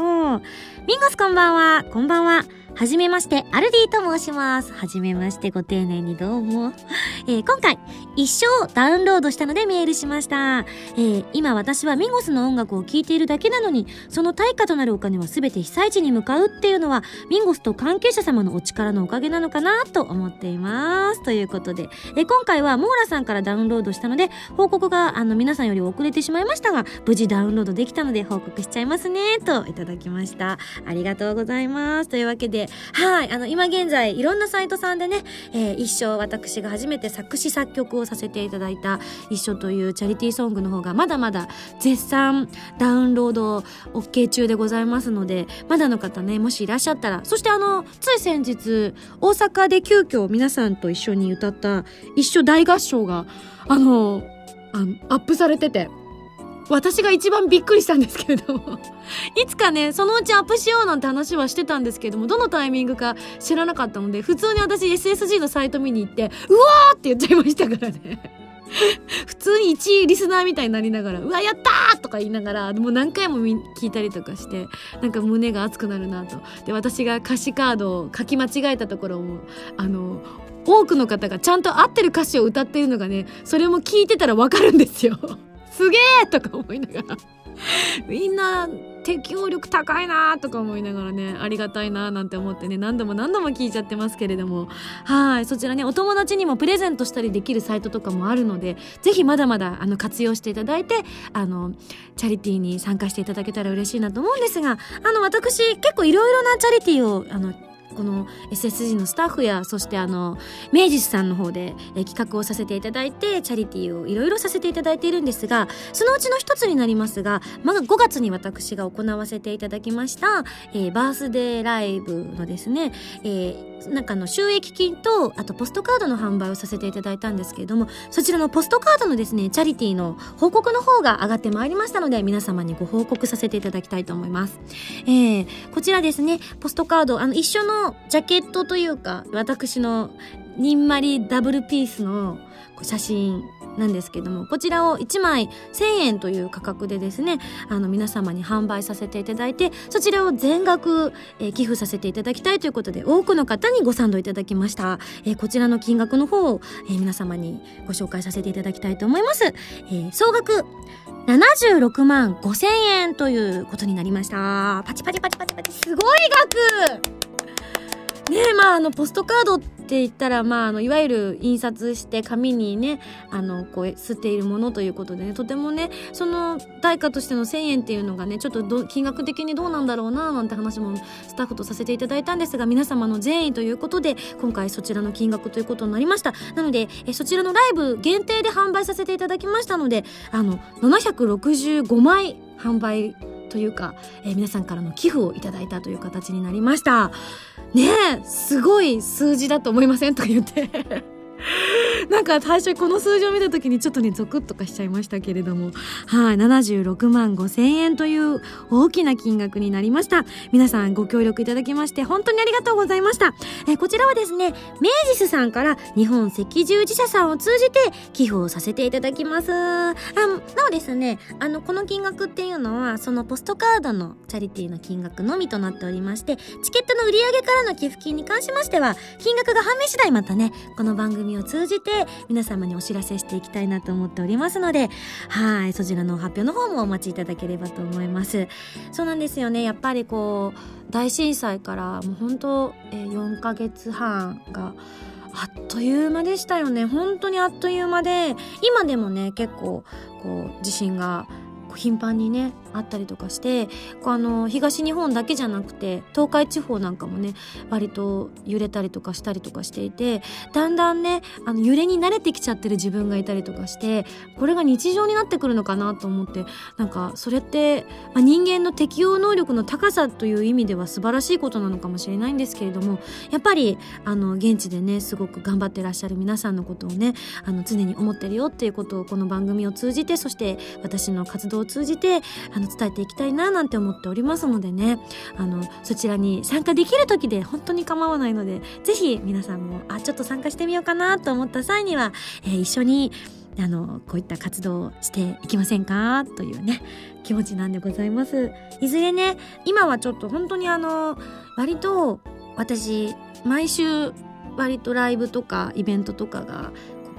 ミンゴスこんばんは。こんばんは。はじめまして、アルディと申します。はじめまして、ご丁寧にどうも。えー、今回、一生ダウンロードしたのでメールしました。えー、今私はミゴスの音楽を聴いているだけなのに、その対価となるお金は全て被災地に向かうっていうのは、ミンゴスと関係者様のお力のおかげなのかなと思っています。ということで、えー、今回はモーラさんからダウンロードしたので、報告があの皆さんより遅れてしまいましたが、無事ダウンロードできたので報告しちゃいますね、といただきました。ありがとうございます。というわけで、はい、あの、今現在、いろんなサイトさんでね、えー、一生私が初めて作詞作曲をさせていただいた一緒というチャリティーソングの方がまだまだ絶賛ダウンロード OK 中でございますので、まだの方ね、もしいらっしゃったら、そしてあの、つい先日、大阪で急遽皆さんと一緒に歌った一緒大合唱が、あの、あのアップされてて、私が一番びっくりしたんですけれども。いつかねそのうちアップしようなんて話はしてたんですけれどもどのタイミングか知らなかったので普通に私 SSG のサイト見に行ってうわーって言っちゃいましたからね。普通に1位リスナーみたいになりながら「うわやったー!」とか言いながらもう何回も聞いたりとかしてなんか胸が熱くなるなと。で私が歌詞カードを書き間違えたところもあの多くの方がちゃんと合ってる歌詞を歌ってるのがねそれも聞いてたらわかるんですよ。すげえとか思いながら。みんな適応力高いなとか思いながらねありがたいななんて思ってね何度も何度も聞いちゃってますけれども。はいそちらねお友達にもプレゼントしたりできるサイトとかもあるのでぜひまだまだあの活用していただいてあのチャリティーに参加していただけたら嬉しいなと思うんですがあの私結構いろいろなチャリティーをあのこの SSG のスタッフやそしてあの明治さんの方で、え企画をさせていただいてチャリティーをいろいろさせていただいているんですがそのうちの一つになりますが、まあ、5月に私が行わせていただきました、えー、バースデーライブのですね、えー、なんかの収益金とあとポストカードの販売をさせていただいたんですけれどもそちらのポストカードのですねチャリティーの報告の方が上がってまいりましたので皆様にご報告させていただきたいと思います。えー、こちらですねポストカードあの一緒のジャケットというか私のにんまりダブルピースの写真なんですけどもこちらを1枚1000円という価格でですねあの皆様に販売させていただいてそちらを全額、えー、寄付させていただきたいということで多くの方にご賛同いただきました、えー、こちらの金額の方を、えー、皆様にご紹介させていただきたいと思います、え総額76万5000円ということになりました。パチパチパチパチパチ。すごい額。ねえまああのポストカードって言ったらまああのいわゆる印刷して紙にねあのこう吸っているものということでねとてもねその対価としての1,000円っていうのがねちょっと金額的にどうなんだろうななんて話もスタッフとさせていただいたんですが皆様の善意ということで今回そちらの金額ということになりました。なのでえそちらのライブ限定で販売させていただきましたのであの765枚販売というか、えー皆さんからの寄付をいただいたという形になりました。ねえすごい数字だと思いません？とか言って。なんか最初この数字を見た時にちょっとねゾクッとかしちゃいましたけれども。はい76万5千円という大きな金額になりました。皆さんご協力いただきまして本当にありがとうございました。えこちらはですね明治スさんから日本赤十字社さんを通じて寄付をさせていただきます。あなおですねあのこの金額っていうのはそのポストカードのチャリティーの金額のみとなっておりましてチケットの売り上げからの寄付金に関しましては金額が判明次第またねこの番組を通じて皆様にお知らせしていきたいなと思っておりますのではいそちらの発表の方もお待ちいただければと思います。そうなんですよね。やっぱりこう大震災からもう本当、え4ヶ月半があっという間でしたよね。本当にあっという間で今でもね結構こう地震が頻繁にねあったりとかしてこうあの東日本だけじゃなくて東海地方なんかもね割と揺れたりとかしたりとかしていてだんだんねあの揺れに慣れてきちゃってる自分がいたりとかしてこれが日常になってくるのかなと思ってなんかそれって、まあ、人間の適応能力の高さという意味では素晴らしいことなのかもしれないんですけれどもやっぱりあの現地でねすごく頑張ってらっしゃる皆さんのことをねあの常に思ってるよっていうことをこの番組を通じてそして私の活動を通じてあの伝えていきたいななんて思っておりますのでね。あのそちらに参加できる時で本当に構わないのでぜひ皆さんもあちょっと参加してみようかなと思った際には、えー一緒にあのこういった活動をしていきませんか？というね気持ちなんでございます。いずれね今はちょっと本当にあの割と私毎週割とライブとかイベントとかが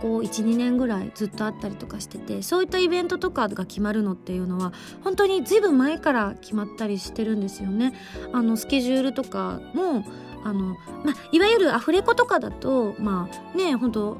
ここ12年ぐらいずっとあったりとかしててそういったイベントとかが決まるのっていうのは本当にずいぶん前から決まったりしてるんですよね。あのスケジュールとかもあの、まあ、いわゆるアフレコとかだとまあね本当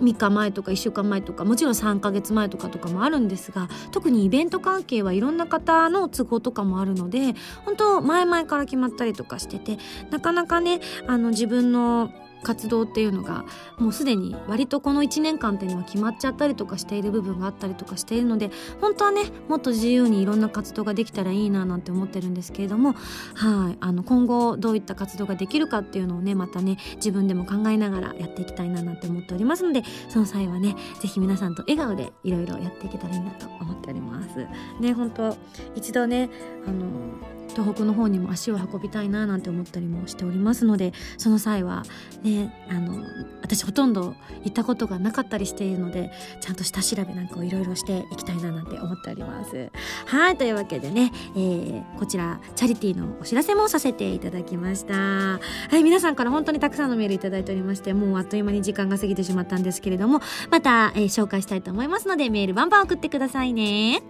3日前とか1週間前とかもちろん3ヶ月前とかとかもあるんですが特にイベント関係はいろんな方の都合とかもあるので本当前々から決まったりとかしててなかなかねあの自分の活動っていうのがもうすでに割とこの1年間っていうのは決まっちゃったりとかしている部分があったりとかしているので本当はねもっと自由にいろんな活動ができたらいいななんて思ってるんですけれどもはい。あの今後どういった活動ができるかっていうのをねまたね自分でも考えながらやっていきたいななんて思っておりますのでその際はねぜひ皆さんと笑顔でいろいろやっていけたらいいなと思っております。ね本当一度ねあの東北の方にも足を運びたいななんて思ったりもしておりますのでその際はねあの私ほとんど行ったことがなかったりしているのでちゃんと下調べなんかをいろいろしていきたいななんて思っております。はいというわけでね、えーこちらチャリティーのお知らせもさせていただきました。はい皆さんから本当にたくさんのメールいただいておりましてもうあっという間に時間が過ぎてしまったんですけれどもまた、えー紹介したいと思いますのでメールバンバン送ってくださいね。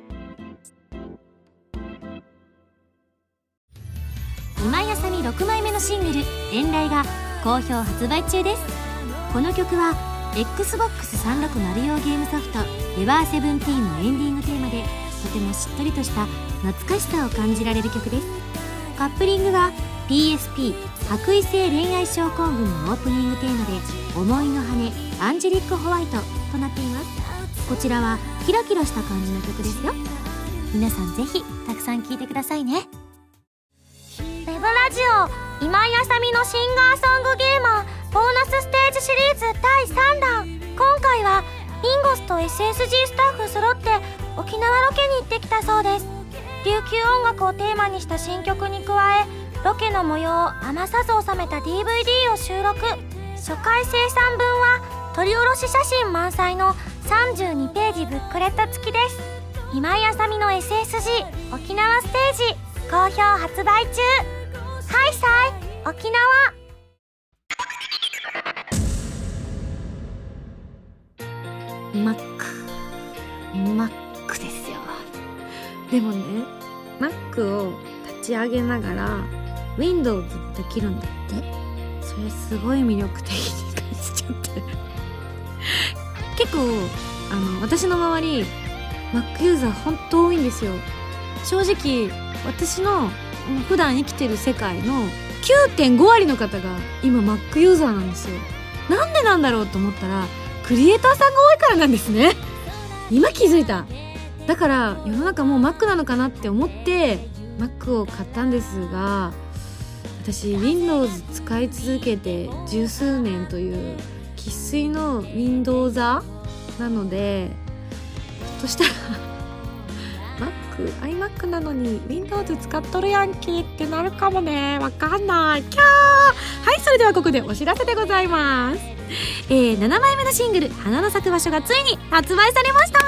今井あさみ6枚目のシングル「遠雷」が好評発売中です。この曲は XBOX360 用ゲームソフト「エバーセブンティーンのエンディングテーマでとてもしっとりとした懐かしさを感じられる曲です。カップリングは PSP 白衣性恋愛症候群のオープニングテーマで「思いの羽アンジェリック・ホワイト」となっています。こちらはキラキラした感じの曲ですよ。皆さんぜひたくさん聴いてくださいね。ェブラジオ今井あさみのシンガーソングゲーマーボーナスステージシリーズ第3弾。今回はインゴスと SSG スタッフ揃って沖縄ロケに行ってきたそうです。琉球音楽をテーマにした新曲に加えロケの模様を余さず収めた DVD を収録。初回生産分は撮り下ろし写真満載の32ページブックレット付きです。今井あさみの SSG 沖縄ステージ好評発売中。ハイサイ沖縄。マック。マックですよ。でもね Mac を立ち上げながら Windows でできるんだって。それすごい魅力的に感じちゃって 結構あの私の周り Mac ユーザー本当多いんですよ。正直私の普段生きてる世界の9.5割の方が今 Mac ユーザーなんですよ。なんでなんだろうと思ったらクリエイターさんが多いからなんですね。今気づいた。だから世の中もう Mac なのかなって思って Mac を買ったんですが私 Windows 使い続けて十数年という生粋の Windows なのでひょっとしたら iMac なのに Windows 使っとるやんけってなるかもね。わかんない。キャー。はいそれではここでお知らせでございます。えー、7枚目のシングル「花の咲く場所」がついに発売されました。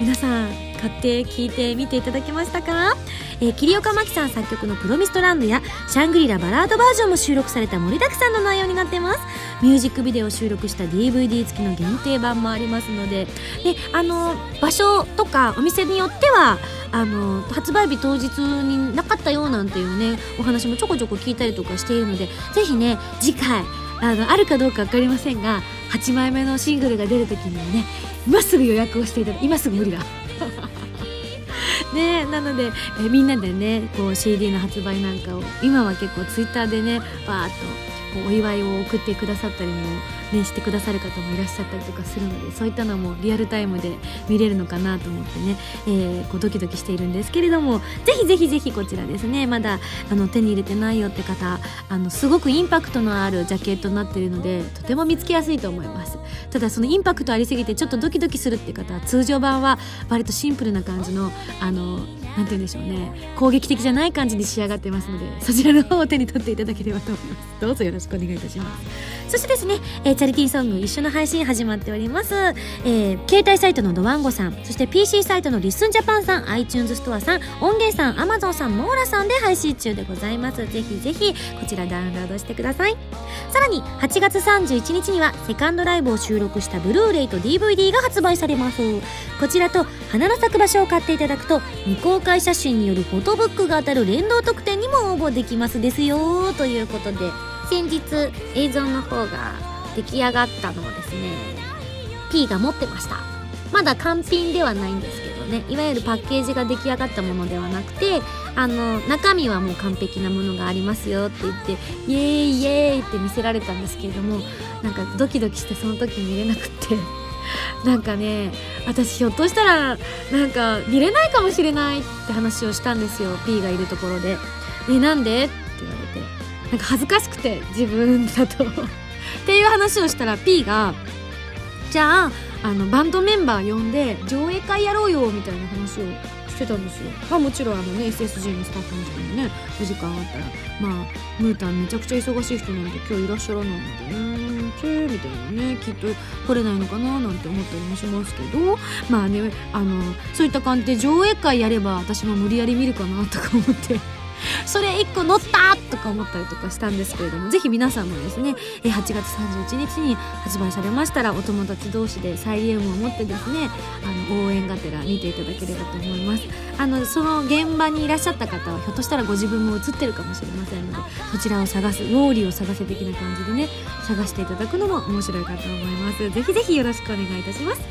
皆さん買って聞いてみていただけましたか？えー、桐岡真希さん作曲の「プロミストランド」や「シャングリラバラードバージョン」も収録された盛りだくさんの内容になってます。ミュージックビデオを収録した DVD 付きの限定版もありますので。であの場所とかお店によってはあの発売日当日になかったよなんていうねお話もちょこちょこ聞いたりとかしているのでぜひね次回あのあるかどうか分かりませんが8枚目のシングルが出る時にはね今すぐ予約をしていただ今すぐ無理だ。ねなのでえみんなでねこう CD の発売なんかを今は結構ツイッターでねバーッとこうお祝いを送ってくださったりも、ね、してくださる方もいらっしゃったりとかするのでそういったのもリアルタイムで見れるのかなと思ってね、えー、こうドキドキしているんですけれどもぜひぜひぜひこちらですねまだあの手に入れてないよって方あのすごくインパクトのあるジャケットになっているのでとても見つけやすいと思います。ただそのインパクトありすぎてちょっとドキドキするって方は通常版は割とシンプルな感じのあのなんて言うんでしょうね。攻撃的じゃない感じに仕上がってますのでそちらの方を手に取っていただければと思います。どうぞよろしくお願いいたします。そしてですね、えー、チャリティーソング一緒の配信始まっております、えー、携帯サイトのドワンゴさんそして PC サイトの Listen Japan さん iTunes ストアさん音源さん Amazon さんモーラさんで配信中でございます。ぜひぜひこちらダウンロードしてください。さらに8月31日にはセカンドライブを収録したブルーレイと DVD が発売されます。こちらと花の咲く場所を買っていただくと未公開写真によるフォトブックが当たる連動特典にも応募できますですよということで先日映像の方が出来上がったのをですね P が持ってました。まだ完品ではないんですけどねいわゆるパッケージが出来上がったものではなくてあの中身はもう完璧なものがありますよって言ってイエーイイエーイって見せられたんですけれどもなんかドキドキしてその時見れなくって。なんかね私ひょっとしたらなんか見れないかもしれないって話をしたんですよ P がいるところで「えなんで?」って言われて。なんか恥ずかしくて自分だと。っていう話をしたら P が「じゃああのバンドメンバー呼んで上映会やろうよ」みたいな話をしてたんですよ。まあもちろんあのね SSG のスタッフの人もねお時間あったらまあムータンめちゃくちゃ忙しい人なんで今日いらっしゃらないのでねチェーみたいなねきっと来れないのかななんて思ったりもしますけどまあねあのそういった感じで上映会やれば私も無理やり見るかなとか思ってそれ1個乗ったとか思ったりとかしたんですけれどもぜひ皆さんもですね8月31日に発売されましたらお友達同士でサイリウムを持ってですねあの応援がてら見ていただければと思います。あのその現場にいらっしゃった方はひょっとしたらご自分も映ってるかもしれませんのでそちらを探すウォーリーを探せ的な感じでね探していただくのも面白いかと思います。ぜひぜひよろしくお願いいたします。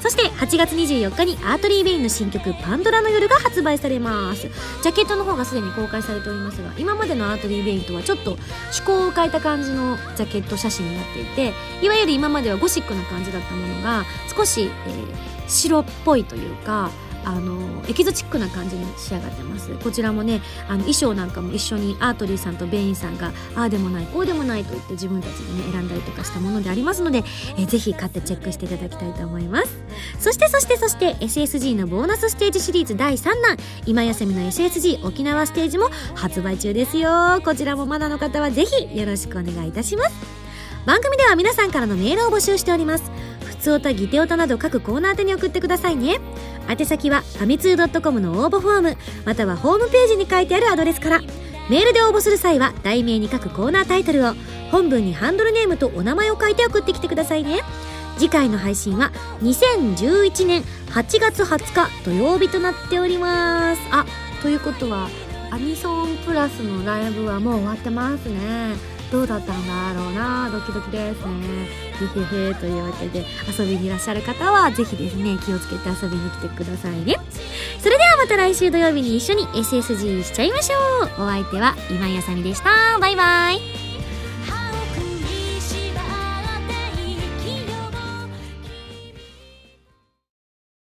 そして8月24日に ARTERY VEIN の新曲「パンドラの夜」が発売されます。ジャケットの方がすでに公開されておりますが今までの ARTERY VEIN とはちょっと趣向を変えた感じのジャケット写真になっていていわゆる今まではゴシックな感じだったものが少し、えー、白っぽいというかあのエキゾチックな感じに仕上がってます。こちらもねあの衣装なんかも一緒にアートリーさんとベインさんがああでもないこうでもないと言って自分たちでね選んだりとかしたものでありますので、えぜひ買ってチェックしていただきたいと思います。そしてそしてそして SSG のボーナスステージシリーズ第3弾今休みの SSG 沖縄ステージも発売中ですよ。こちらもまだの方はぜひよろしくお願いいたします。番組では皆さんからのメールを募集しております。つおたぎておたなど各コーナー宛に送ってくださいね。宛先はファミツー .com の応募フォームまたはホームページに書いてあるアドレスから。メールで応募する際は題名に書くコーナータイトルを本文にハンドルネームとお名前を書いて送ってきてくださいね。次回の配信は2011年8月20日土曜日となっております。あということはアニソンプラスのライブはもう終わってますね。どうだったんだろうな。ドキドキですね。へへへというわけで遊びにいらっしゃる方はぜひですね気をつけて遊びに来てくださいね。それではまた来週土曜日に一緒に SSG しちゃいましょう。お相手は今井あさみでした。バイバイ。